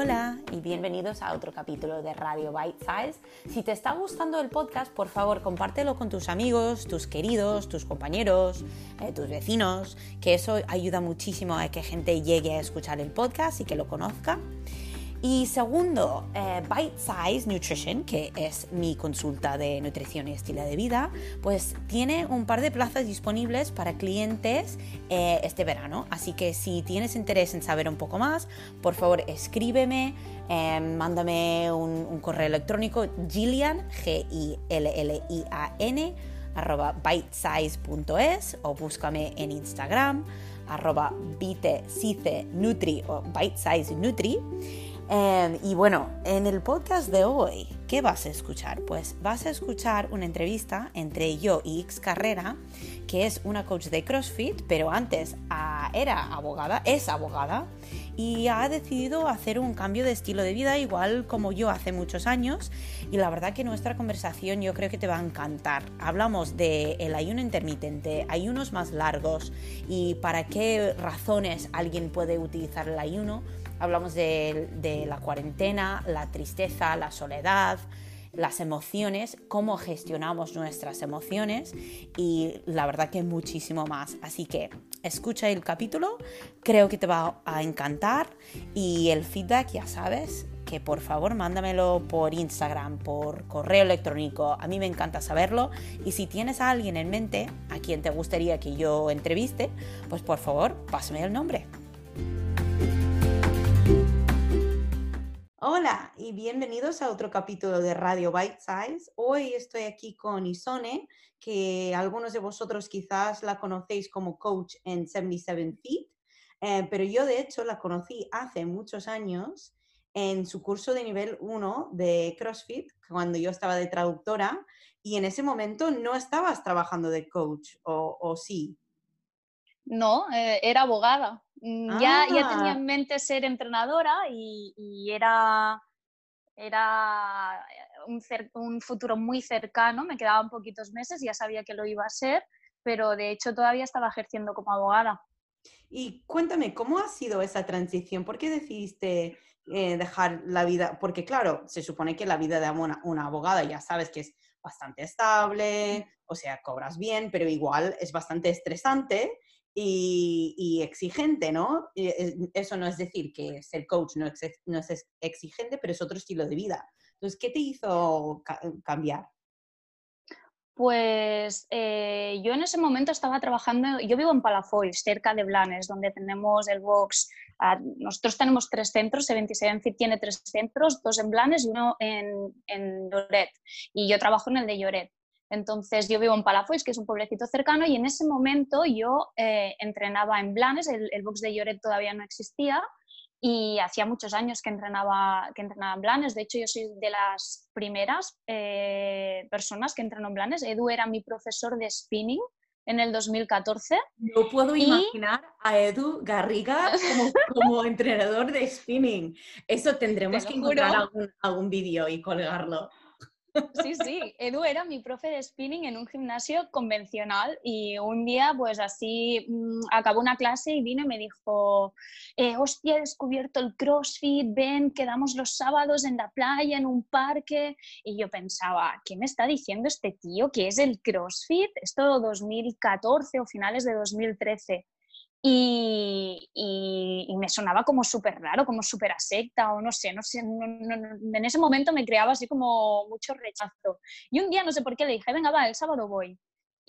Hola y bienvenidos a otro capítulo de Radio Bite Size. Si te está gustando el podcast, por favor compártelo con tus amigos, tus queridos, tus compañeros, eh, tus vecinos, que eso ayuda muchísimo a que gente llegue a escuchar el podcast y que lo conozca. Y segundo, eh, Bite Size Nutrition, que es mi consulta de nutrición y estilo de vida, pues tiene un par de plazas disponibles para clientes eh, este verano. Así que si tienes interés en saber un poco más, por favor escríbeme, em, mándame un, correo electrónico gillian, G-I-L-L-I-A-N, arroba bitesize.es o búscame en Instagram, arroba nutri o bitesize nutri. Em, y bueno, en el podcast de hoy, ¿qué vas a escuchar? Pues vas a escuchar una entrevista entre yo y X Carrera, que es una coach de CrossFit, pero antes ah, era abogada, es abogada, y ha decidido hacer un cambio de estilo de vida, igual como yo hace muchos años. Y la verdad que nuestra conversación yo creo que te va a encantar. Hablamos del el ayuno intermitente, ayunos más largos y para qué razones alguien puede utilizar el ayuno Hablamos de, la cuarentena, la tristeza, la soledad, las emociones, cómo gestionamos nuestras emociones y la verdad que muchísimo más. Así que escucha el capítulo, creo que te va a encantar y el feedback ya sabes que por favor mándamelo por Instagram, por correo electrónico, a mí me encanta saberlo y si tienes a alguien en mente a quien te gustaría que yo entreviste, pues por favor pásame el nombre. Hola y bienvenidos a otro capítulo de Radio Bite Size. Hoy estoy aquí con Isone, que algunos de vosotros quizás la conocéis como coach en 77 Feet, eh, pero yo de hecho la conocí hace muchos años en su curso de nivel 1 de CrossFit, cuando yo estaba de traductora, y en ese momento no estabas trabajando de coach, ¿o, sí? No, eh, era abogada. Mm, ya, ya tenía ah. en mente ser entrenadora y, era, era un, un, futuro muy cercano, me quedaban poquitos meses, ya sabía que lo iba a ser, pero de hecho todavía estaba ejerciendo como abogada. Y cuéntame, ¿cómo ha sido esa transición? ¿Por qué decidiste eh, dejar la vida? Porque claro, se supone que la vida de una, una abogada ya sabes que es bastante estable, o sea, cobras bien, pero igual es bastante estresante y, exigente, ¿no? Eso no es decir que ser coach no es, exigente, pero es otro estilo de vida. Entonces, ¿qué te hizo cambiar? Pues eh, yo en ese momento estaba trabajando, yo vivo en Palafox, cerca de Blanes, donde tenemos el box. nosotros tenemos tres centros, 77 tiene tres centros, dos en Blanes y uno en, en Lloret. Y yo trabajo en el de Lloret. Entonces yo vivo en Palafox, que es un pueblecito cercano, y en ese momento yo eh, entrenaba en Blanes, el, box de Lloret todavía no existía, y hacía muchos años que entrenaba, que entrenaba en Blanes. De hecho, yo soy de las primeras eh, personas que entrenó en Blanes. Edu era mi profesor de spinning en el 2014. No puedo imaginar a Edu Garriga como, entrenador de spinning. Eso tendremos que encontrar algún, algún vídeo y colgarlo. Sí, sí, Edu era mi profe de spinning en un gimnasio convencional y un día pues así mm, acabó una clase y vino y me dijo, eh, hostia, he descubierto el CrossFit, ven, quedamos los sábados en la playa, en un parque y yo pensaba, ¿qué me está diciendo este tío? ¿Qué es el CrossFit? Esto 2014 o finales de 2013. Y, me sonaba como súper raro, como súper a secta o no sé, no sé, en ese momento me creaba así como mucho rechazo. Y un día no sé por qué le dije, venga, va, el sábado voy.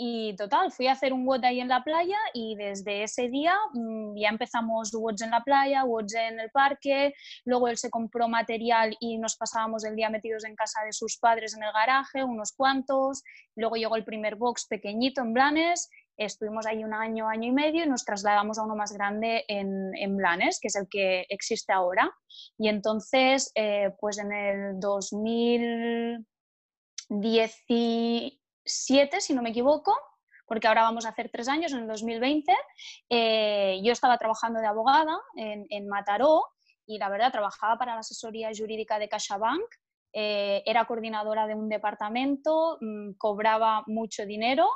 Y total, fui a hacer un WOD ahí en la playa y desde ese día mm, ya empezamos WODs en la playa, WODs en el parque, luego él se compró material y nos pasábamos el día metidos en casa de sus padres en el garaje, unos cuantos, luego llegó el primer box pequeñito en Blanes Estuvimos ahí un año, año y medio y nos trasladamos a uno más grande en, en Blanes, que es el que existe ahora. Y entonces, eh, pues en el 2017, si no me equivoco, porque ahora vamos a hacer tres años, en el 2020, eh, yo estaba trabajando de abogada en, en, Mataró y la verdad trabajaba para la asesoría jurídica de CaixaBank, eh, era coordinadora de un departamento, mm, cobraba mucho dinero,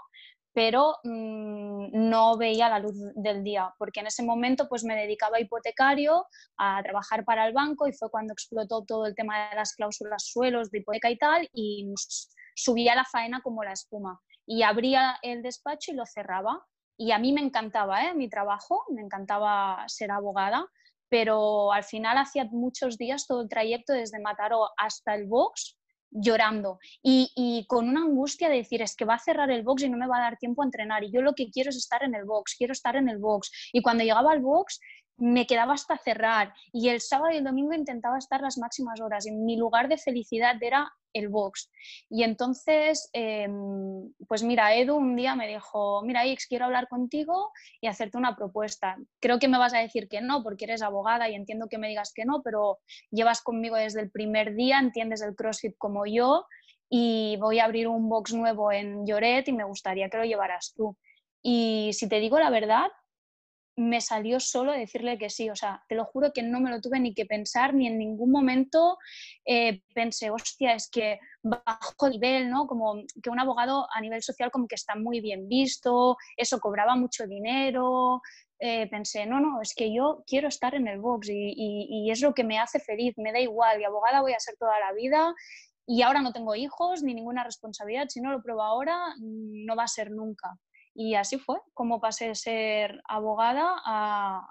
pero mm, no veía la luz del día, porque en ese momento pues me dedicaba a hipotecario, a trabajar para el banco y fue cuando explotó todo el tema de las cláusulas suelos de hipoteca y tal y subía la faena como la espuma y abría el despacho y lo cerraba. Y a mí me encantaba ¿eh? mi trabajo, me encantaba ser abogada, pero al final hacía muchos días todo el trayecto desde Mataró hasta el box llorando y, con una angustia de decir, es que va a cerrar el box y no me va a dar tiempo a entrenar y yo lo que quiero es estar en el box, quiero estar en el box. Y cuando llegaba al box me quedaba hasta cerrar y el sábado y el domingo intentaba estar las máximas horas y mi lugar de felicidad era el box. Y entonces, em, pues mira, Edu un día me dijo, mira, Ix, quiero hablar contigo y hacerte una propuesta. Creo que me vas a decir que no porque eres abogada y entiendo que me digas que no, pero llevas conmigo desde el primer día, entiendes el CrossFit como yo y voy a abrir un box nuevo en Lloret y me gustaría que lo llevaras tú. Y si te digo la verdad, me salió solo decirle que sí. O sea, te lo juro que no me lo tuve ni que pensar, ni en ningún momento eh, pensé, hostia, es que bajo nivel, ¿no? Como que un abogado a nivel social como que está muy bien visto, eso cobraba mucho dinero. Eh, pensé, no, no, es que yo quiero estar en el box y, y es lo que me hace feliz, me da igual, y abogada voy a ser toda la vida y ahora no tengo hijos ni ninguna responsabilidad, si no lo pruebo ahora, no va a ser nunca. Y así fue como pasé de ser abogada a,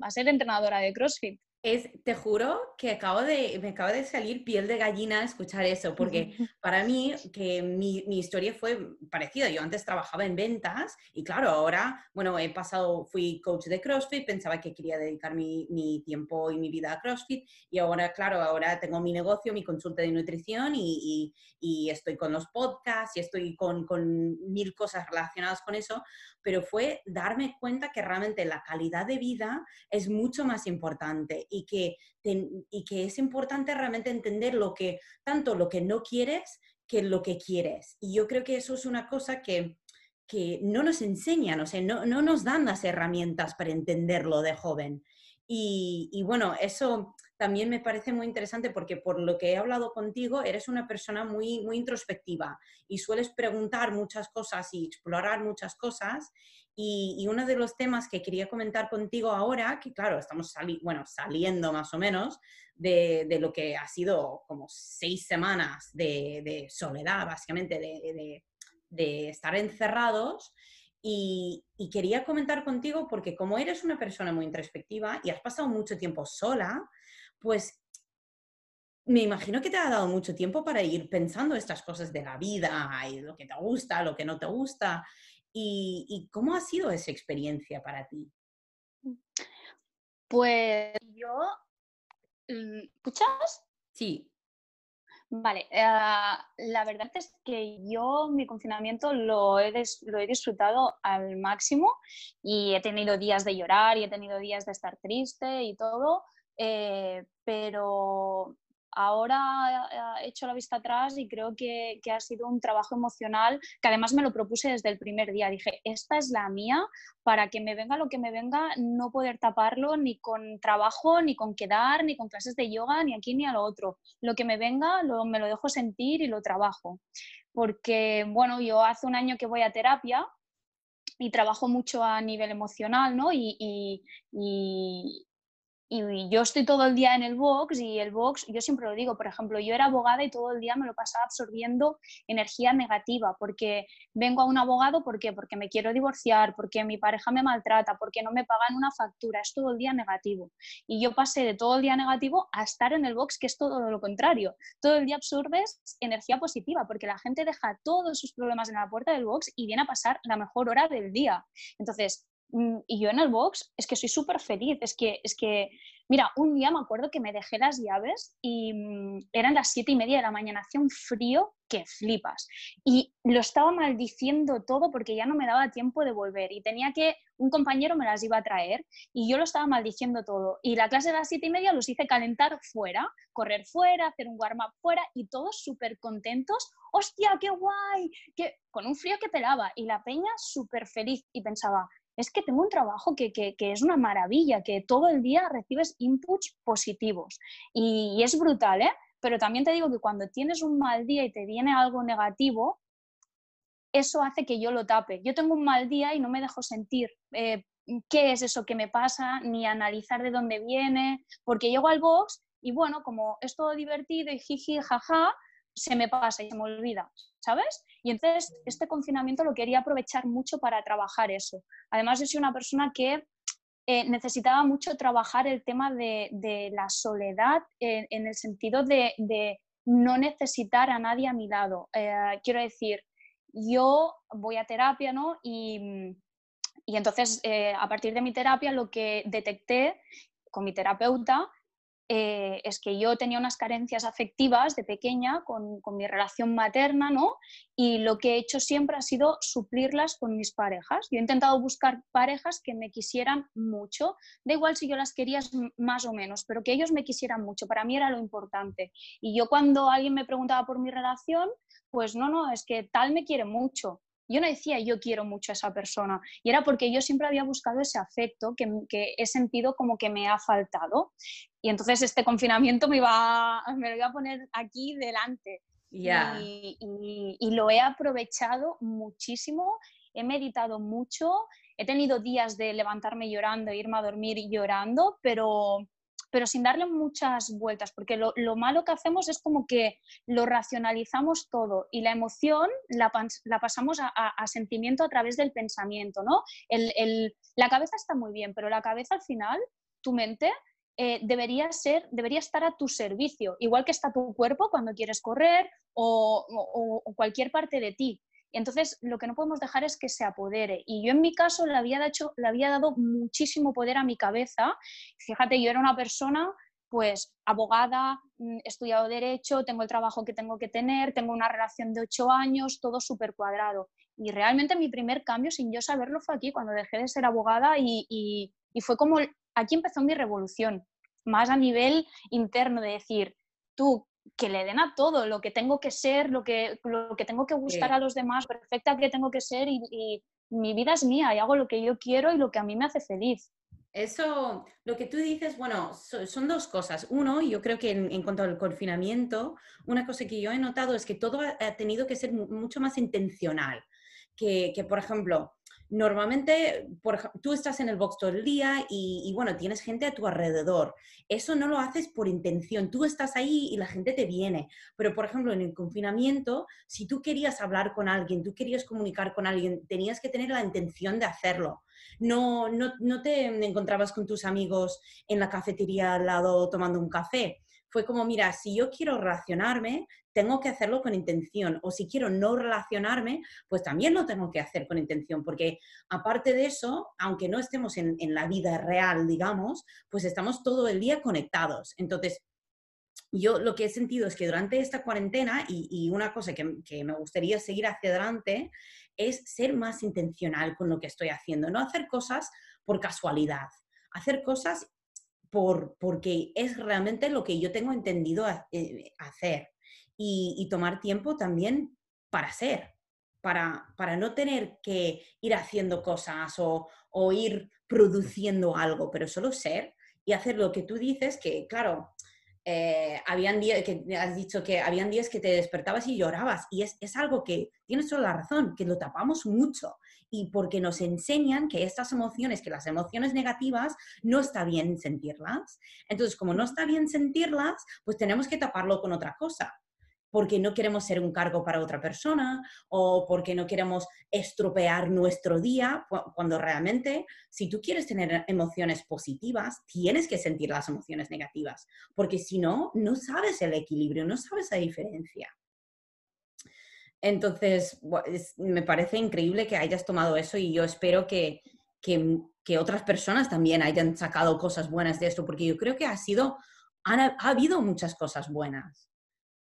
a ser entrenadora de CrossFit. Es, te juro que acabo de, me acaba de salir piel de gallina escuchar eso, porque para mí que mi, mi, historia fue parecida. Yo antes trabajaba en ventas y claro, ahora, bueno, he pasado, fui coach de CrossFit, pensaba que quería dedicar mi, mi tiempo y mi vida a CrossFit y ahora, claro, ahora tengo mi negocio, mi consulta de nutrición y, y, y estoy con los podcasts y estoy con, con mil cosas relacionadas con eso, pero fue darme cuenta que realmente la calidad de vida es mucho más importante y que, y que es importante realmente entender lo que, tanto lo que no quieres que lo que quieres. Y yo creo que eso es una cosa que, que no nos enseñan, o sea, no, no, nos dan las herramientas para entenderlo de joven. Y, y, bueno, eso también me parece muy interesante porque por lo que he hablado contigo, eres una persona muy, muy introspectiva y sueles preguntar muchas cosas y explorar muchas cosas. Y, uno de los temas que quería comentar contigo ahora, que claro, estamos bueno, saliendo más o menos de, lo que ha sido como seis semanas de, soledad, básicamente, de, estar encerrados. Y, y, quería comentar contigo porque como eres una persona muy introspectiva y has pasado mucho tiempo sola, pues me imagino que te ha dado mucho tiempo para ir pensando estas cosas de la vida y lo que te gusta, lo que no te gusta. ¿Y, cómo ha sido esa experiencia para ti? Pues yo... Mm, ¿Escuchas? Sí. Vale, eh, la verdad es que yo mi confinamiento lo he, lo he disfrutado al máximo y he tenido días de llorar y he tenido días de estar triste y todo, eh, pero ahora he hecho la vista atrás y creo que, ha sido un trabajo emocional que además me lo propuse desde el primer día. Dije, esta es la mía para que me venga lo que me venga, no poder taparlo ni con trabajo, ni con quedar, ni con clases de yoga, ni aquí ni a lo otro. Lo que me venga me lo dejo sentir y lo trabajo. Porque, bueno, yo hace un año que voy a terapia y trabajo mucho a nivel emocional, ¿no? y yo estoy todo el día en el box y el box, yo siempre lo digo, por ejemplo, yo era abogada y todo el día me lo pasaba absorbiendo energía negativa, porque vengo a un abogado, ¿por qué? Porque me quiero divorciar, porque mi pareja me maltrata, porque no me pagan una factura, es todo el día negativo. Y yo pasé de todo el día negativo a estar en el box, que es todo lo contrario. Todo el día absorbes energía positiva, porque la gente deja todos sus problemas en la puerta del box y viene a pasar la mejor hora del día. Entonces, y yo en el box es que soy súper feliz, es que, es que, mira, un día me acuerdo que me dejé las llaves y mm, eran las siete y media de la mañana, hacía un frío que flipas. Y lo estaba maldiciendo todo porque ya no me daba tiempo de volver y tenía que, un compañero me las iba a traer y yo lo estaba maldiciendo todo. Y la clase de las siete y media los hice calentar fuera, correr fuera, hacer un warm-up fuera y todos súper contentos. ¡Hostia, qué guay! Que, con un frío que pelaba y la peña súper feliz y pensaba, es que tengo un trabajo que, es una maravilla, que todo el día recibes inputs positivos. Y, es brutal, ¿eh? Pero también te digo que cuando tienes un mal día y te viene algo negativo, eso hace que yo lo tape. Yo tengo un mal día y no me dejo sentir eh, qué es eso que me pasa, ni analizar de dónde viene, porque llego al box y bueno, como es todo divertido y jiji, jaja, se me pasa y se me olvida, ¿sabes? Y entonces este confinamiento lo quería aprovechar mucho para trabajar eso. Además, yo soy una persona que eh, necesitaba mucho trabajar el tema de, la soledad en, el sentido de, no necesitar a nadie a mi lado. Eh, quiero decir, yo voy a terapia, ¿no? Y, entonces, eh, a partir de mi terapia, lo que detecté con mi terapeuta eh, es que yo tenía unas carencias afectivas de pequeña con, mi relación materna, ¿no? Y lo que he hecho siempre ha sido suplirlas con mis parejas. Yo he intentado buscar parejas que me quisieran mucho, da igual si yo las quería más o menos, pero que ellos me quisieran mucho, para mí era lo importante. Y yo cuando alguien me preguntaba por mi relación, pues no, no, es que tal me quiere mucho. Yo no decía yo quiero mucho a esa persona y era porque yo siempre había buscado ese afecto que, que he sentido como que me ha faltado. Y entonces este confinamiento me, iba, me lo iba a poner aquí delante. Y, y, lo he aprovechado muchísimo, he meditado mucho, he tenido días de levantarme llorando, irme a dormir llorando, pero, pero sin darle muchas vueltas, porque lo, lo, malo que hacemos es como que lo racionalizamos todo y la emoción la, la pasamos a, a, sentimiento a través del pensamiento, ¿no? El, el, la cabeza está muy bien, pero la cabeza al final, tu mente eh, debería, ser, debería estar a tu servicio, igual que está tu cuerpo cuando quieres correr o, cualquier parte de ti. Entonces, lo que no podemos dejar es que se apodere. Y yo en mi caso le había, dado muchísimo poder a mi cabeza. Fíjate, yo era una persona, pues, abogada, mm, he estudiado derecho, tengo el trabajo que tengo que tener, tengo una relación de ocho años, todo súper cuadrado. Y realmente mi primer cambio, sin yo saberlo, fue aquí, cuando dejé de ser abogada y, y fue como aquí empezó mi revolución, más a nivel interno de decir, tú, que le den a todo lo que tengo que ser, lo que, lo que tengo que gustar a los demás, perfecta que tengo que ser y, mi vida es mía y hago lo que yo quiero y lo que a mí me hace feliz. Eso, lo que tú dices, bueno, son dos cosas. Uno, yo creo que en, cuanto al confinamiento, una cosa que yo he notado es que todo ha, tenido que ser mucho más intencional. Que, que, por ejemplo, normalmente tú estás en el box todo el día y, bueno, tienes gente a tu alrededor. Eso no lo haces por intención, tú estás ahí y la gente te viene. Pero, por ejemplo, en el confinamiento, si tú querías hablar con alguien, tú querías comunicar con alguien, tenías que tener la intención de hacerlo. No, no, no te encontrabas con tus amigos en la cafetería al lado tomando un café fue como, mira, si yo quiero relacionarme, tengo que hacerlo con intención. O si quiero no relacionarme, pues también lo tengo que hacer con intención. Porque aparte de eso, aunque no estemos en, la vida real, digamos, pues estamos todo el día conectados. Entonces, yo lo que he sentido es que durante esta cuarentena, y, una cosa que, que, me gustaría seguir hacia adelante, es ser más intencional con lo que estoy haciendo, no hacer cosas por casualidad, hacer cosas por, porque es realmente lo que yo tengo entendido eh, hacer y, tomar tiempo también para ser, para, para no tener que ir haciendo cosas o, ir produciendo algo, pero solo ser y hacer lo que tú dices, que claro, eh, habían días que has dicho que habían días que te despertabas y llorabas y es, es, algo que tienes toda la razón, que lo tapamos mucho y porque nos enseñan que estas emociones, que las emociones negativas no está bien sentirlas. Entonces, como no está bien sentirlas, pues tenemos que taparlo con otra cosa porque no queremos ser un cargo para otra persona o porque no queremos estropear nuestro día, cuando realmente si tú quieres tener emociones positivas, tienes que sentir las emociones negativas, porque si no, no sabes el equilibrio, no sabes la diferencia. Entonces, me parece increíble que hayas tomado eso y yo espero que, que, otras personas también hayan sacado cosas buenas de esto, porque yo creo que ha sido, ha habido muchas cosas buenas.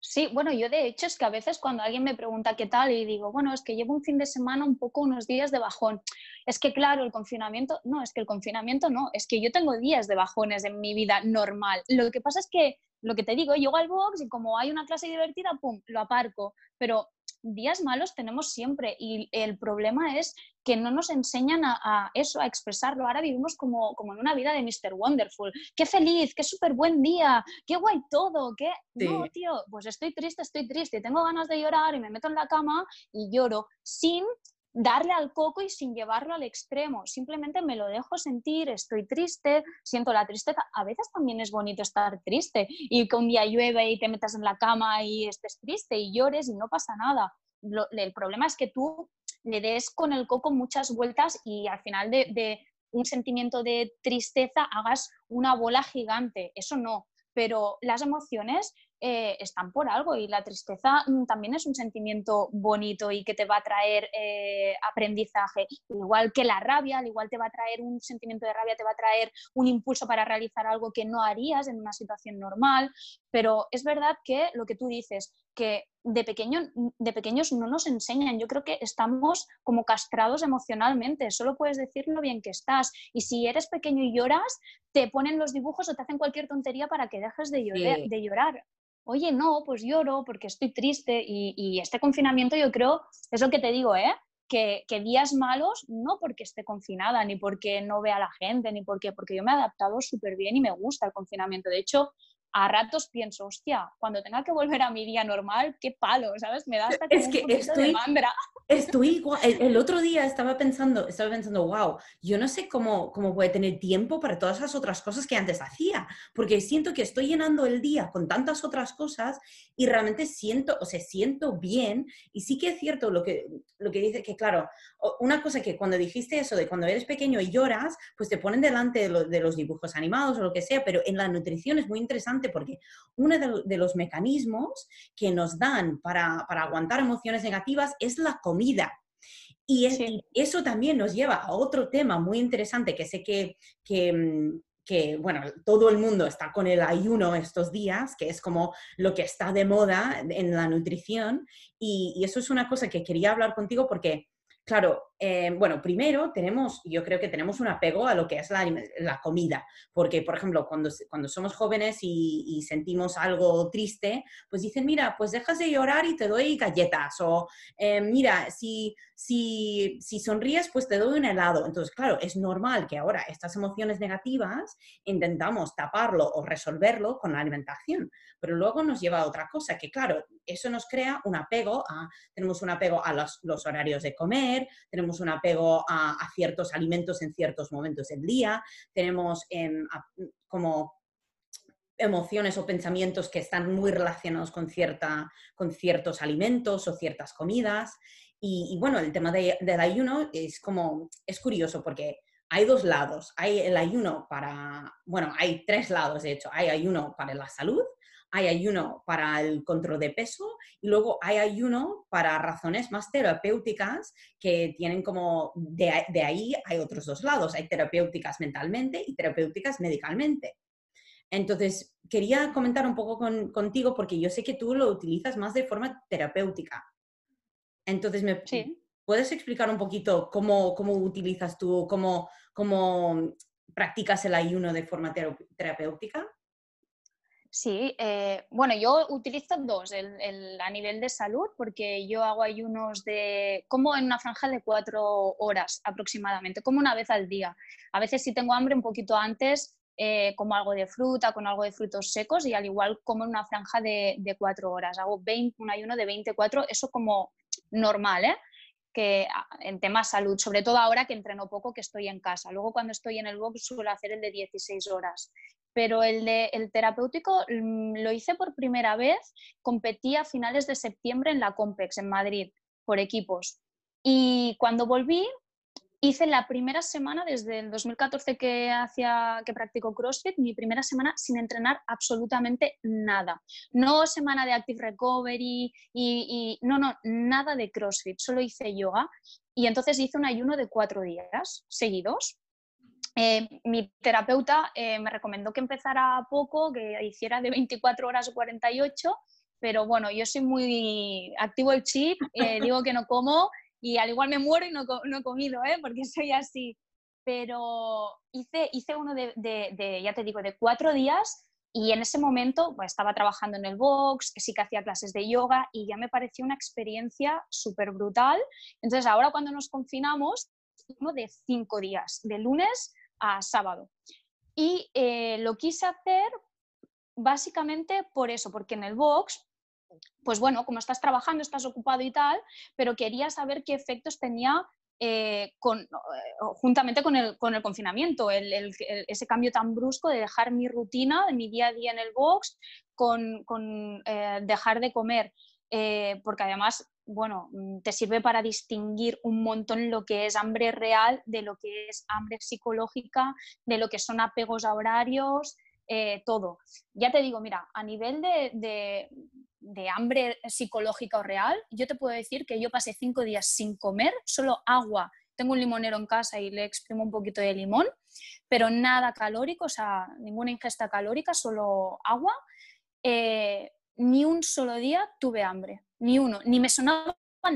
Sí, bueno, yo de hecho es que a veces cuando alguien me pregunta qué tal y digo, bueno, es que llevo un fin de semana un poco unos días de bajón. Es que claro, el confinamiento, no, es que el confinamiento no, es que yo tengo días de bajones en mi vida normal. Lo que pasa es que lo que te digo, llego al box y como hay una clase divertida, pum, lo aparco. Pero días malos tenemos siempre y el problema es que no nos enseñan a, eso, a expresarlo. Ahora vivimos como, como, en una vida de Mr. Wonderful. Qué feliz, qué súper buen día, qué guay todo, qué... No, tío, pues estoy triste, estoy triste, tengo ganas de llorar y me meto en la cama y lloro sin darle al coco y sin llevarlo al extremo. Simplemente me lo dejo sentir, estoy triste, siento la tristeza. A veces también es bonito estar triste y que un día llueve y te metas en la cama y estés triste y llores y no pasa nada. el problema es que tú le des con el coco muchas vueltas y al final de, de un sentimiento de tristeza hagas una bola gigante. Eso no. Pero las emociones eh, están por algo y la tristeza mm, también es un sentimiento bonito y que te va a traer eh, aprendizaje, igual que la rabia, al igual te va a traer un sentimiento de rabia, te va a traer un impulso para realizar algo que no harías en una situación normal, pero es verdad que lo que tú dices, que de, pequeño, de pequeños no nos enseñan. Yo creo que estamos como castrados emocionalmente. Solo puedes decir lo bien que estás. Y si eres pequeño y lloras, te ponen los dibujos o te hacen cualquier tontería para que dejes de llorar. De llorar oye, no, pues lloro porque estoy triste y, este confinamiento yo creo, es lo que te digo, ¿eh? Que, días malos, no porque esté confinada, ni porque no vea a la gente, ni porque, porque yo me he adaptado súper bien y me gusta el confinamiento. De hecho, a ratos pienso, hostia, cuando tenga que volver a mi día normal, qué palo, ¿sabes? Me da hasta es que estoy, de mandra. Estoy igual. El, otro día estaba pensando, estaba pensando, wow, yo no sé cómo, cómo voy a tener tiempo para todas esas otras cosas que antes hacía, porque siento que estoy llenando el día con tantas otras cosas y realmente siento, o sea, siento bien. Y sí que es cierto lo que, lo que dice, que claro, una cosa que cuando dijiste eso de cuando eres pequeño y lloras, pues te ponen delante de, de los dibujos animados o lo que sea, pero en la nutrición es muy interesante porque uno de, los mecanismos que nos dan para, para aguantar emociones negativas es la comida comida. Y, eso también nos lleva a otro tema muy interesante que sé que, que, mm, que, bueno, todo el mundo está con el ayuno estos días, que es como lo que está de moda en la nutrición. Y, y eso es una cosa que quería hablar contigo porque Claro, eh, bueno, primero tenemos, yo creo que tenemos un apego a lo que es la, comida, porque, por ejemplo, cuando, cuando somos jóvenes y, sentimos algo triste, pues dicen, mira, pues dejas de llorar y te doy galletas, o eh, mira, si, si, si sonríes, pues te doy un helado. Entonces, claro, es normal que ahora estas emociones negativas intentamos taparlo o resolverlo con la alimentación, pero luego nos lleva a otra cosa, que claro, eso nos crea un apego a, tenemos un apego a los, los horarios de comer, tenemos un apego a, ciertos alimentos en ciertos momentos del día, tenemos em, como emociones o pensamientos que están muy relacionados con, cierta, con ciertos alimentos o ciertas comidas. Y, bueno, el tema del ayuno es como, es curioso porque hay dos lados. Hay el ayuno para, bueno, hay tres lados de hecho. Hay ayuno para la salud, hay ayuno para el control de peso y luego hay ayuno para razones más terapéuticas que tienen como, de, ahí hay otros dos lados, hay terapéuticas mentalmente y terapéuticas medicalmente. Entonces, quería comentar un poco contigo porque yo sé que tú lo utilizas más de forma terapéutica. Entonces, ¿me puedes explicar un poquito cómo, cómo utilizas tú, cómo, cómo practicas el ayuno de forma terapéutica? Sí, eh, bueno, yo utilizo dos, el, a nivel de salud, porque yo hago ayunos de, como en una franja de cuatro horas aproximadamente, como una vez al día. A veces si tengo hambre un poquito antes, eh, como algo de fruta, con algo de frutos secos y al igual como en una franja de, cuatro horas. Hago 20, un ayuno de 24, eso como normal, ¿eh? que en temas salud, sobre todo ahora que entreno poco, que estoy en casa. Luego cuando estoy en el box suelo hacer el de 16 horas. Pero el, de, el terapéutico mm, lo hice por primera vez, competí a finales de septiembre en la Compex, en Madrid, por equipos. Y cuando volví, hice la primera semana desde el 2014 que hacía que practico CrossFit, mi primera semana sin entrenar absolutamente nada. No semana de active recovery y, no, no, nada de CrossFit, solo hice yoga y entonces hice un ayuno de cuatro días seguidos. Eh, mi terapeuta eh, me recomendó que empezara poco, que hiciera de 24 horas o 48, pero bueno, yo soy muy activo el chip, eh, digo que no como y al igual me muero y no, no he comido, ¿eh? porque soy así. Pero hice, hice uno de, de, ya te digo, de cuatro días Y en ese momento pues, estaba trabajando en el box, sí que hacía clases de yoga y ya me pareció una experiencia súper brutal. Entonces ahora cuando nos confinamos, uno de cinco días, de lunes a sábado. Y eh, lo quise hacer básicamente por eso, porque en el box, pues bueno, como estás trabajando, estás ocupado y tal, pero quería saber qué efectos tenía eh, con, eh, juntamente con el, con el confinamiento, el, ese cambio tan brusco de dejar mi rutina, de mi día a día en el box, con, con dejar de comer, porque además, bueno, mm, te sirve para distinguir un montón lo que es hambre real de lo que es hambre psicológica, de lo que son apegos a horarios, todo. Ya te digo, mira, a nivel de, de hambre psicológica o real, yo te puedo decir que yo pasé cinco días sin comer, solo agua. Tengo un limonero en casa y le exprimo un poquito de limón, pero nada calórico, o sea, ninguna ingesta calórica, solo agua. Eh, ni un solo día tuve hambre, ni uno, ni me sonaban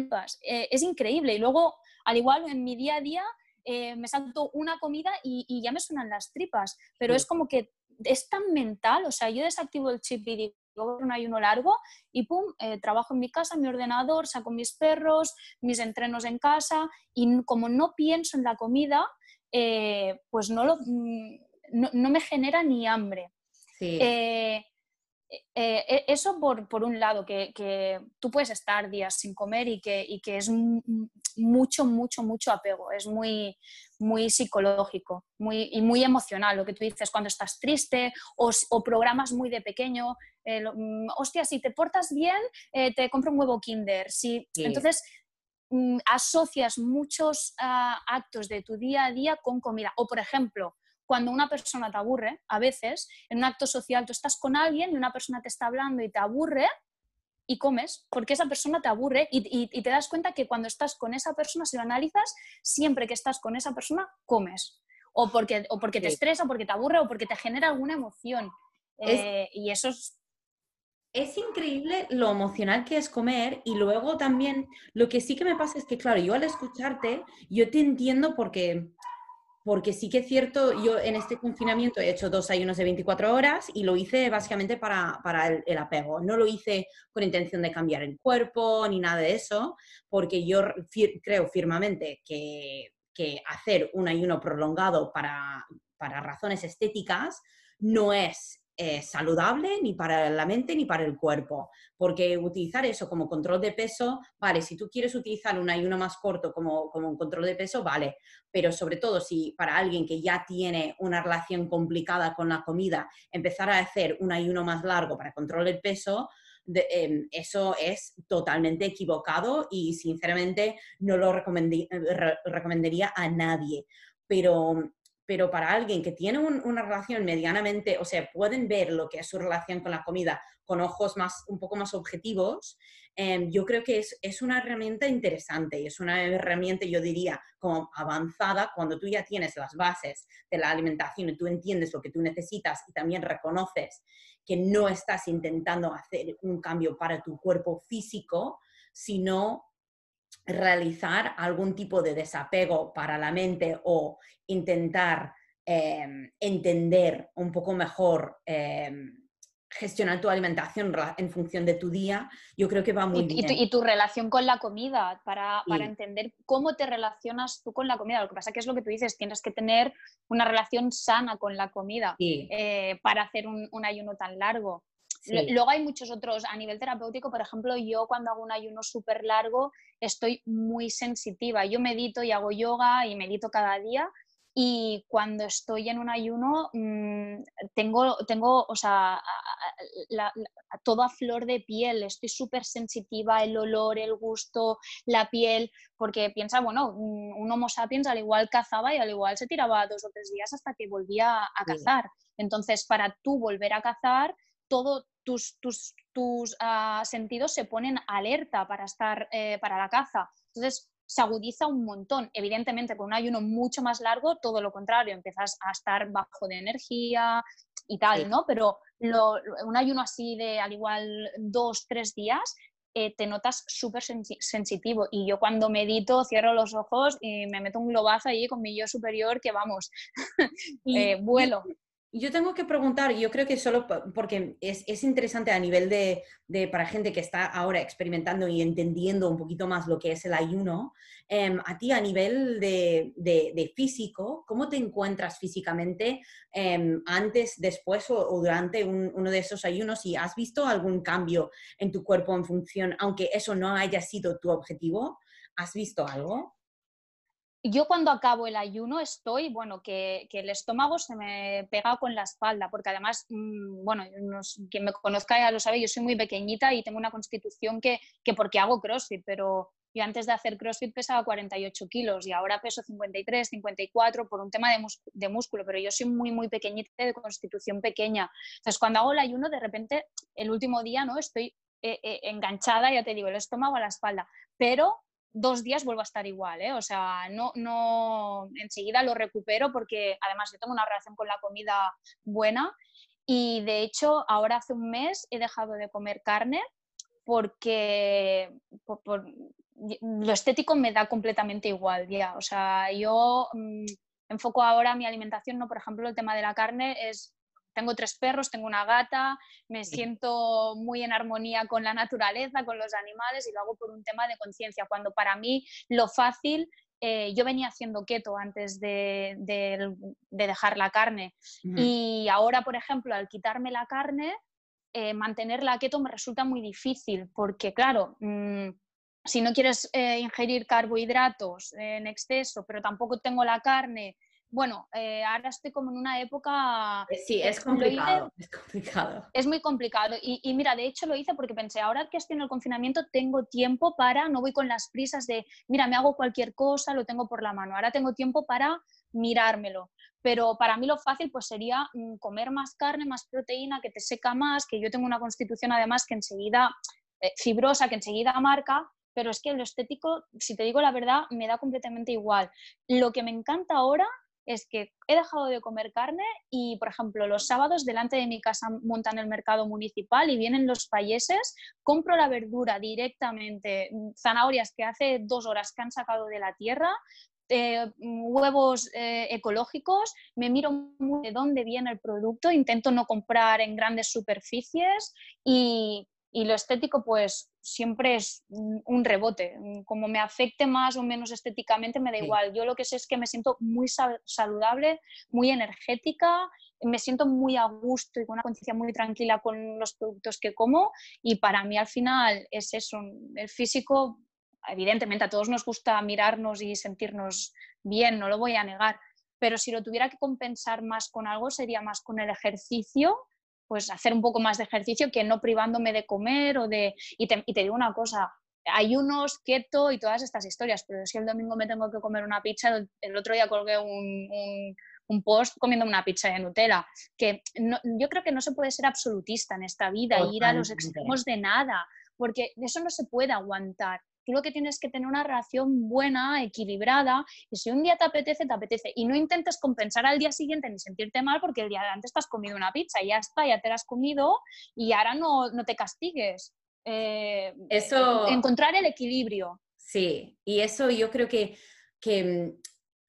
todas. Eh, es increíble. Y luego, al igual, en mi día a día eh, me salto una comida y, ya me suenan las tripas, pero es como que es tan mental, o sea, yo desactivo el chip y digo, un ayuno largo y pum, eh, trabajo en mi casa, en mi ordenador, saco mis perros, mis entrenos en casa y como no pienso en la comida, eh, pues no, lo, mm, no, me genera ni hambre. Eh, eso por, por, un lado, que, que, tú puedes estar días sin comer y que, y que es mucho, mucho, mucho apego, es muy, muy psicológico muy, y muy emocional, lo que tú dices cuando estás triste o, o programas muy de pequeño, eh, mm, hostia, si te portas bien, eh, te compro un huevo kinder. Si, Entonces, mm, asocias muchos ah, actos de tu día a día con comida. O, por ejemplo, cuando una persona te aburre, a veces, en un acto social tú estás con alguien y una persona te está hablando y te aburre, y comes porque esa persona te aburre y, te das cuenta que cuando estás con esa persona, si lo analizas, siempre que estás con esa persona, comes. O porque, o porque te estresa, o porque te aburre, o porque te genera alguna emoción. Eh, y eso es... Es increíble lo emocional que es comer y luego también lo que sí que me pasa es que, claro, yo al escucharte, yo te entiendo porque porque sí que es cierto, yo en este confinamiento he hecho dos ayunos de 24 horas y lo hice básicamente para, el, apego. No lo hice con intención de cambiar el cuerpo ni nada de eso, porque yo creo firmemente que, hacer un ayuno prolongado para, para razones estéticas no es eh, saludable ni para la mente ni para el cuerpo, porque utilizar eso como control de peso, vale, si tú quieres utilizar un ayuno más corto como, como un control de peso, vale, pero sobre todo si para alguien que ya tiene una relación complicada con la comida, empezar a hacer un ayuno más largo para control del peso, em, eso es totalmente equivocado y sinceramente no lo recomendaría a nadie. Pero pero para alguien que tiene una relación medianamente, o sea, pueden ver lo que es su relación con la comida con ojos más, un poco más objetivos, em, yo creo que es, es, una herramienta interesante y es una herramienta, yo diría, como avanzada cuando tú ya tienes las bases de la alimentación y tú entiendes lo que tú necesitas y también reconoces que no estás intentando hacer un cambio para tu cuerpo físico, sino realizar algún tipo de desapego para la mente o intentar em, entender un poco mejor, em, gestionar tu alimentación en función de tu día, yo creo que va muy bien. Y tu, relación con la comida, para, entender cómo te relacionas tú con la comida. Lo que pasa que es lo que tú dices, tienes que tener una relación sana con la comida eh, para hacer un ayuno tan largo. Luego hay muchos otros, a nivel terapéutico, por ejemplo, yo cuando hago un ayuno súper largo estoy muy sensitiva. Yo medito y hago yoga y medito cada día y cuando estoy en un ayuno mm, tengo, tengo, o sea, todo a flor de piel, estoy súper sensitiva, el olor, el gusto, la piel, porque piensa, bueno, un Homo sapiens al igual cazaba y al igual se tiraba dos o tres días hasta que volvía a cazar. Entonces, para tú volver a cazar, todo, tus, tus, tus ah, sentidos se ponen alerta para estar eh, para la caza. Entonces se agudiza un montón. Evidentemente, con un ayuno mucho más largo, todo lo contrario, empiezas a estar bajo de energía y tal, ¿no? Pero un ayuno así de al igual dos, tres días, eh, te notas súper sensitivo. Y yo cuando medito cierro los ojos y me meto un globazo ahí con mi yo superior que vamos, eh, vuelo. Yo tengo que preguntar, yo creo que solo porque es, interesante a nivel de, para gente que está ahora experimentando y entendiendo un poquito más lo que es el ayuno, em, a ti a nivel de, físico, ¿cómo te encuentras físicamente em, antes, después o, durante uno de esos ayunos? ¿Y has visto algún cambio en tu cuerpo en función, aunque eso no haya sido tu objetivo? ¿Has visto algo? Yo cuando acabo el ayuno estoy, bueno, que, el estómago se me pega con la espalda, porque además, mm, bueno, quien me conozca ya lo sabe, yo soy muy pequeñita y tengo una constitución que, que porque hago CrossFit, pero yo antes de hacer CrossFit pesaba 48 kilos y ahora peso 53, 54 por un tema de, de músculo, pero yo soy muy, muy pequeñita de constitución pequeña. Entonces, cuando hago el ayuno, de repente, el último día, ¿no? Estoy eh, eh, enganchada, ya te digo, el estómago a la espalda, pero dos días vuelvo a estar igual, ¿eh? O sea, no, no, enseguida lo recupero porque además yo tengo una relación con la comida buena y de hecho ahora hace un mes he dejado de comer carne porque por, lo estético me da completamente igual ya, o sea, yo mm, enfoco ahora mi alimentación, no, por ejemplo, el tema de la carne es tengo tres perros, tengo una gata, me siento muy en armonía con la naturaleza, con los animales y lo hago por un tema de conciencia, cuando para mí lo fácil eh, yo venía haciendo keto antes de, dejar la carne. Y ahora, por ejemplo, al quitarme la carne, eh, mantener la keto me resulta muy difícil porque, claro, mm, si no quieres eh, ingerir carbohidratos en exceso, pero tampoco tengo la carne, bueno, eh, ahora estoy como en una época... Eh, sí, es complicado, es complicado. Es muy complicado. Y, mira, de hecho lo hice porque pensé, ahora que estoy en el confinamiento tengo tiempo para, no voy con las prisas de, mira, me hago cualquier cosa, lo tengo por la mano. Ahora tengo tiempo para mirármelo. Pero para mí lo fácil pues sería mm, comer más carne, más proteína, que te seca más, que yo tengo una constitución además que enseguida, eh, fibrosa, que enseguida marca, pero es que lo estético, si te digo la verdad, me da completamente igual. Lo que me encanta ahora es que he dejado de comer carne y, por ejemplo, los sábados delante de mi casa montan el mercado municipal y vienen los payeses, compro la verdura directamente, mm, zanahorias que hace dos horas que han sacado de la tierra, eh, mm, huevos eh, ecológicos, me miro de dónde viene el producto, intento no comprar en grandes superficies y, y lo estético pues siempre es un rebote. Como me afecte más o menos estéticamente me da igual. Yo lo que sé es que me siento muy saludable, muy energética, me siento muy a gusto y con una conciencia muy tranquila con los productos que como y para mí al final es eso, el físico, evidentemente a todos nos gusta mirarnos y sentirnos bien, no lo voy a negar, pero si lo tuviera que compensar más con algo sería más con el ejercicio pues hacer un poco más de ejercicio que no privándome de comer o de... Y te, digo una cosa, hay unos keto y todas estas historias, pero si el domingo me tengo que comer una pizza, el, otro día colgué un, un, post comiendo una pizza de Nutella, que yo creo que no se puede ser absolutista en esta vida, ir a los extremos de nada, porque eso no se puede aguantar. Tú lo que tienes que tener una relación buena, equilibrada, y si un día te apetece, te apetece. Y no intentes compensar al día siguiente ni sentirte mal porque el día de antes te has comido una pizza y ya está, ya te la has comido y ahora no, no te castigues. Eh, eso... Encontrar el equilibrio. Sí, y eso yo creo que, que mm,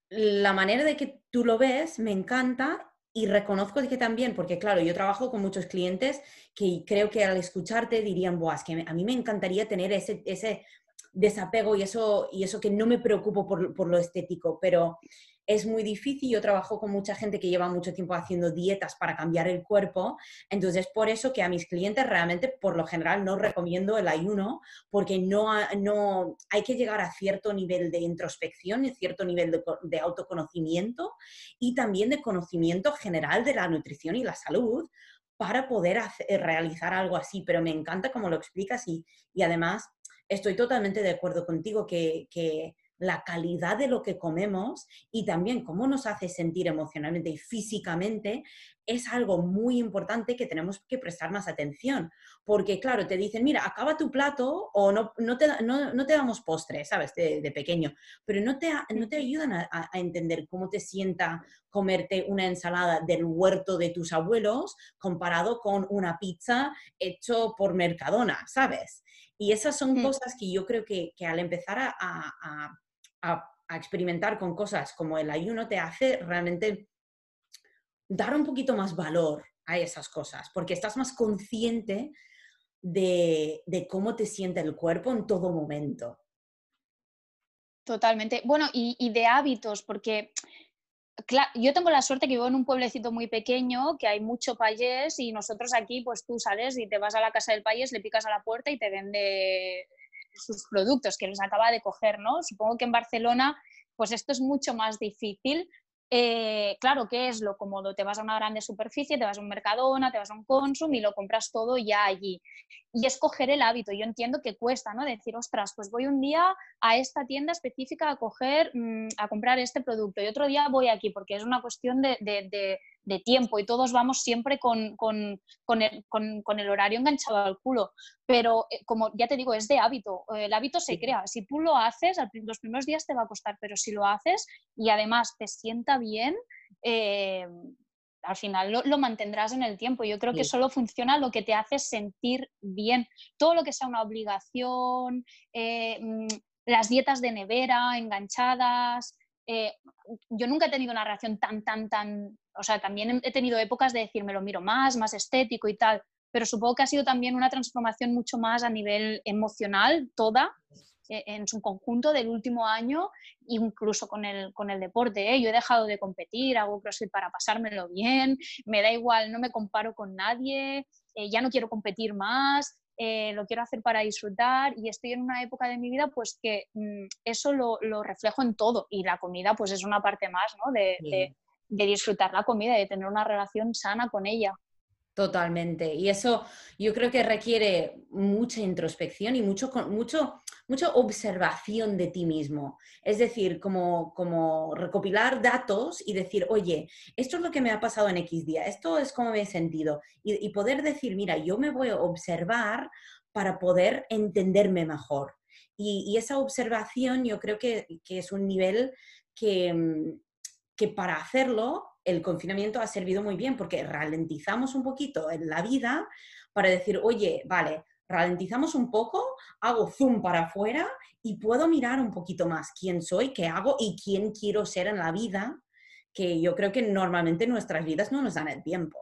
la manera de que tú lo ves me encanta y reconozco que también, porque claro, yo trabajo con muchos clientes que creo que al escucharte dirían, Buah, es que a mí me encantaría tener ese, ese desapego y eso, y eso que no me preocupo por, por, lo estético, pero es muy difícil. Yo trabajo con mucha gente que lleva mucho tiempo haciendo dietas para cambiar el cuerpo, entonces por eso que a mis clientes realmente por lo general no recomiendo el ayuno, porque no, no hay que llegar a cierto nivel de introspección y cierto nivel de, autoconocimiento y también de conocimiento general de la nutrición y la salud para poder realizar algo así, pero me encanta cómo lo explicas y, y además estoy totalmente de acuerdo contigo que, la calidad de lo que comemos y también cómo nos hace sentir emocionalmente y físicamente es algo muy importante que tenemos que prestar más atención. Porque, claro, te dicen, mira, acaba tu plato o no, no, te, no, te damos postre, ¿sabes? De, pequeño, pero no te, no te ayudan a, a, entender cómo te sienta comerte una ensalada del huerto de tus abuelos comparado con una pizza hecho por Mercadona, ¿sabes? Y esas son cosas que yo creo que, al empezar a, experimentar con cosas como el ayuno te hace realmente dar un poquito más valor a esas cosas, porque estás más consciente de, cómo te siente el cuerpo en todo momento. Totalmente. Bueno, y, de hábitos, porque yo tengo la suerte que vivo en un pueblecito muy pequeño, que hay mucho payés y nosotros aquí, pues tú sales y te vas a la casa del payés, le picas a la puerta y te vende sus productos que los acaba de coger, ¿no? Supongo que en Barcelona, pues esto es mucho más difícil, eh, claro, ¿qué es lo cómodo? Te vas a una grande superficie, te vas a un Mercadona, te vas a un Consum y lo compras todo ya allí. Y escoger el hábito. Yo entiendo que cuesta, ¿no? Decir, ostras, pues voy un día a esta tienda específica a coger, mm, a comprar este producto y otro día voy aquí, porque es una cuestión de, de tiempo y todos vamos siempre con, el, horario enganchado al culo. Pero eh, como ya te digo, es de hábito. El hábito se crea. Si tú lo haces, los primeros días te va a costar, pero si lo haces y además te sienta bien, eh, al final lo, mantendrás en el tiempo. Yo creo que solo funciona lo que te hace sentir bien. Todo lo que sea una obligación, eh, mm, las dietas de nevera enganchadas, eh, yo nunca he tenido una reacción tan, tan, tan, o sea, también he tenido épocas de decir, me lo miro más, más estético y tal, pero supongo que ha sido también una transformación mucho más a nivel emocional, toda, en su conjunto del último año, incluso con el, con el deporte. ¿eh? Yo he dejado de competir, hago CrossFit para pasármelo bien, me da igual, no me comparo con nadie, eh, ya no quiero competir más, eh, lo quiero hacer para disfrutar y estoy en una época de mi vida pues que mm, eso lo, reflejo en todo y la comida pues es una parte más ¿no? de, de disfrutar la comida de tener una relación sana con ella. Totalmente. Y eso yo creo que requiere mucha introspección y mucho, mucho, mucha observación de ti mismo. Es decir, como, como recopilar datos y decir, oye, esto es lo que me ha pasado en X día, esto es como me he sentido. Y, poder decir, mira, yo me voy a observar para poder entenderme mejor. Y, esa observación yo creo que, que es un nivel que, que para hacerlo el confinamiento ha servido muy bien porque ralentizamos un poquito en la vida para decir, oye, vale, ralentizamos un poco, hago zoom para afuera y puedo mirar un poquito más quién soy, qué hago y quién quiero ser en la vida, que yo creo que normalmente nuestras vidas no nos dan el tiempo.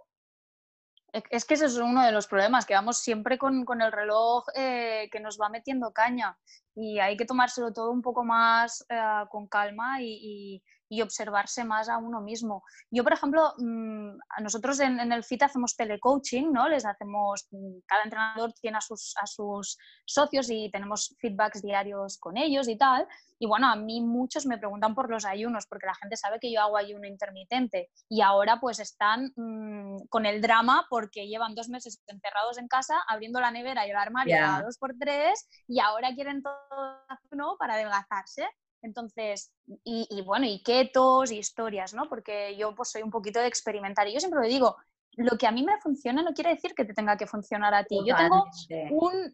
Es que ese es uno de los problemas, que vamos siempre con, el reloj eh, que nos va metiendo caña y hay que tomárselo todo un poco más eh, con calma y observarse más a uno mismo. Yo, por ejemplo, mm, nosotros en, el FIT hacemos telecoaching, ¿no? Les hacemos, mm, cada entrenador tiene a sus, a sus socios y tenemos feedbacks diarios con ellos y tal. Y bueno, a mí muchos me preguntan por los ayunos, porque la gente sabe que yo hago ayuno intermitente y ahora pues están mm, con el drama porque llevan dos meses encerrados en casa, abriendo la nevera y el armario a dos por tres y ahora quieren todo ¿no? para adelgazarse. Entonces, y, bueno, y ketos y historias, ¿no? Porque yo pues soy un poquito de experimentar y yo siempre lo digo, lo que a mí me funciona no quiere decir que te tenga que funcionar a ti. Yo tengo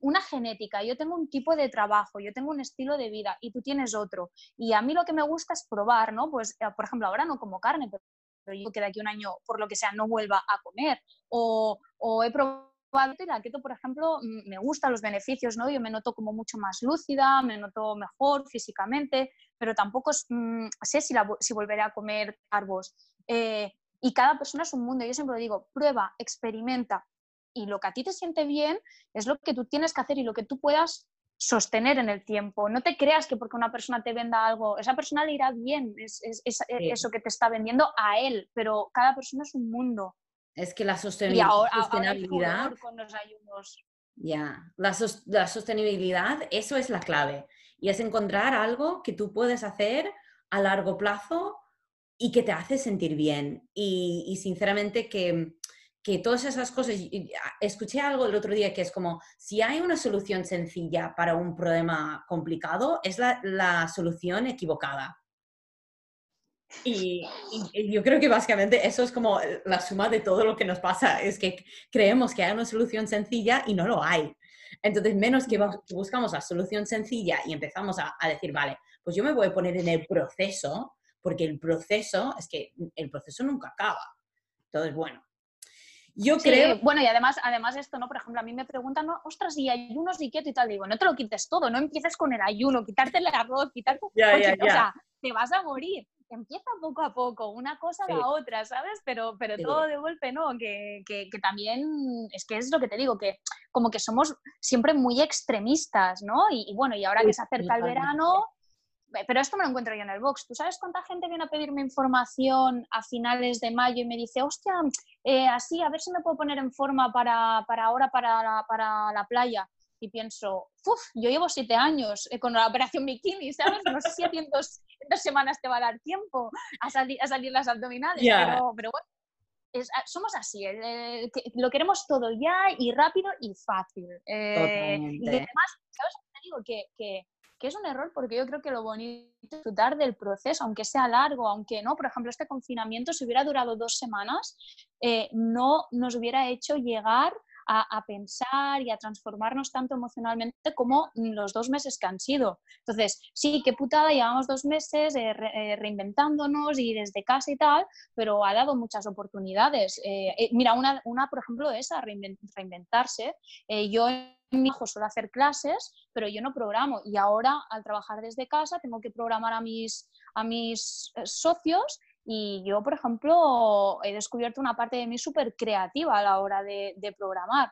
una genética, yo tengo un tipo de trabajo, yo tengo un estilo de vida y tú tienes otro. Y a mí lo que me gusta es probar, ¿no? Pues, eh, por ejemplo, ahora no como carne, pero yo que de aquí un año, por lo que sea, no vuelva a comer. O, o he probado y la keto, por ejemplo, me gustan los beneficios, ¿no? Yo me noto como mucho más lúcida, me noto mejor físicamente, pero tampoco mm, sé si, si volveré a comer carbos. Eh, y cada persona es un mundo. Yo siempre digo, prueba, experimenta. Y lo que a ti te siente bien es lo que tú tienes que hacer y lo que tú puedas sostener en el tiempo. No te creas que porque una persona te venda algo, esa persona le irá bien, es, eso que te está vendiendo a él, pero cada persona es un mundo. Es que la sostenibilidad... Ya, la, la, sostenibilidad, eso es la clave. Y es encontrar algo que tú puedes hacer a largo plazo y que te hace sentir bien. Y, sinceramente que, que, todas esas cosas, escuché algo el otro día que es como, si hay una solución sencilla para un problema complicado, es la, la solución equivocada. Y, yo creo que básicamente eso es como la suma de todo lo que nos pasa, es que creemos que hay una solución sencilla y no lo hay. Entonces, menos que buscamos la solución sencilla y empezamos a, decir, vale, pues yo me voy a poner en el proceso, porque el proceso, es que el proceso nunca acaba. Entonces, bueno, yo creo... Bueno, y además, además esto, ¿no? Por ejemplo, a mí me preguntan, ostras, y ayunos y keto y tal. Digo, no te lo quites todo, no empieces con el ayuno, quitarte el arroz, quitarte... Ya, ya, ya. O sea, te vas a morir. Empieza poco a poco, una cosa a la otra, ¿sabes? Pero, pero todo de golpe, ¿no? Que, que, también, es que es lo que te digo, que como que somos siempre muy extremistas, ¿no? Y, bueno, y ahora que se acerca el verano, pero esto me lo encuentro yo en el box. ¿Tú sabes cuánta gente viene a pedirme información a finales de mayo y me dice, hostia, eh, así, a ver si me puedo poner en forma para, para ahora, para para la playa? Y pienso, uff, yo llevo siete años eh, con la operación bikini, ¿sabes? No sé si a en dos, semanas te va a dar tiempo a, salir a salir las abdominales, pero, pero, bueno. Ah, somos así, lo queremos todo ya y rápido y fácil. Eh, y además, ¿sabes? Te digo que, que que es un error porque yo creo que lo bonito es disfrutar del proceso, aunque sea largo, aunque no, por ejemplo, este confinamiento, si hubiera durado dos semanas, eh, no nos hubiera hecho llegar a, pensar y a transformarnos tanto emocionalmente como los dos meses que han sido. Entonces, sí, qué putada, llevamos dos meses eh, eh, reinventándonos y desde casa y tal, pero ha dado muchas oportunidades. mira, una, una, por ejemplo, es a reinventarse. yo mi hijo suele hacer clases, pero yo no programo. Y ahora, al trabajar desde casa, tengo que programar a mis, a mis eh, socios y yo, por ejemplo, he descubierto una parte de mí súper creativa a la hora de, programar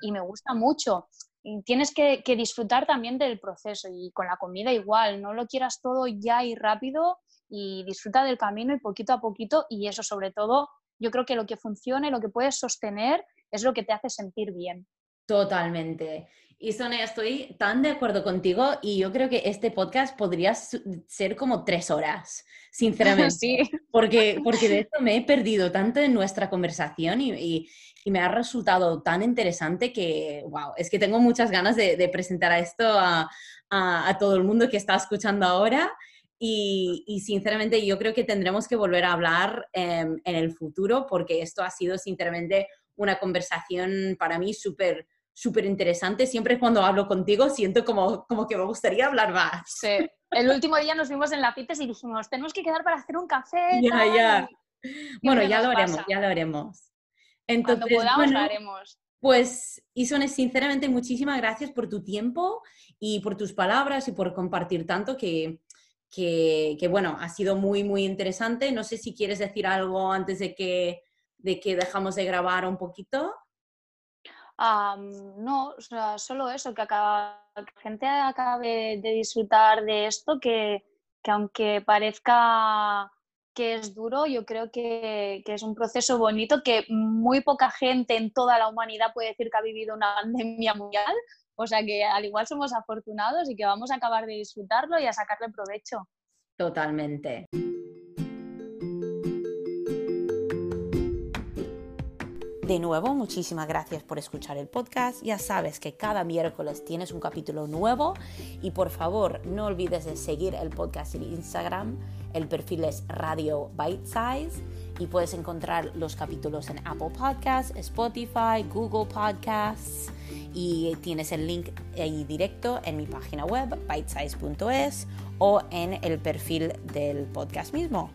y, me gusta mucho. Y tienes que, que, disfrutar también del proceso y con la comida igual, no lo quieras todo ya y rápido y disfruta del camino y poquito a poquito y eso sobre todo, yo creo que lo que funciona y lo que puedes sostener es lo que te hace sentir bien. Totalmente. Y Sonia, estoy tan de acuerdo contigo y yo creo que este podcast podría ser como tres horas, sinceramente. Sí. Porque, porque de esto me he perdido tanto en nuestra conversación y, me ha resultado tan interesante que, wow, es que tengo muchas ganas de, presentar a esto a, todo el mundo que está escuchando ahora. Y, sinceramente yo creo que tendremos que volver a hablar em, en el futuro porque esto ha sido sinceramente una conversación para mí súper súper interesante. Siempre cuando hablo contigo siento como, como que me gustaría hablar más. Sí. El último día nos vimos en la CITES y dijimos, tenemos que quedar para hacer un café. Ya, ya. Bueno, ya lo haremos, ya lo haremos. Entonces, cuando podamos lo haremos. Pues, Isone, sinceramente, muchísimas gracias por tu tiempo y por tus palabras y por compartir tanto que, que, que, bueno, ha sido muy, muy interesante. No sé si quieres decir algo antes de que, de que dejamos de grabar un poquito no, solo eso, que, la gente acabe de disfrutar de esto, que, aunque parezca que es duro, yo creo que, es un proceso bonito que muy poca gente en toda la humanidad puede decir que ha vivido una pandemia mundial. O sea que al igual somos afortunados y que vamos a acabar de disfrutarlo y a sacarle provecho. Totalmente. De nuevo, muchísimas gracias por escuchar el podcast. Ya sabes que cada miércoles tienes un capítulo nuevo y por favor no olvides de seguir el podcast en Instagram. El perfil es Radio Bite Size y puedes encontrar los capítulos en Apple Podcasts, Spotify, Google Podcasts y tienes el link ahí directo en mi página web bitesize.es o en el perfil del podcast mismo.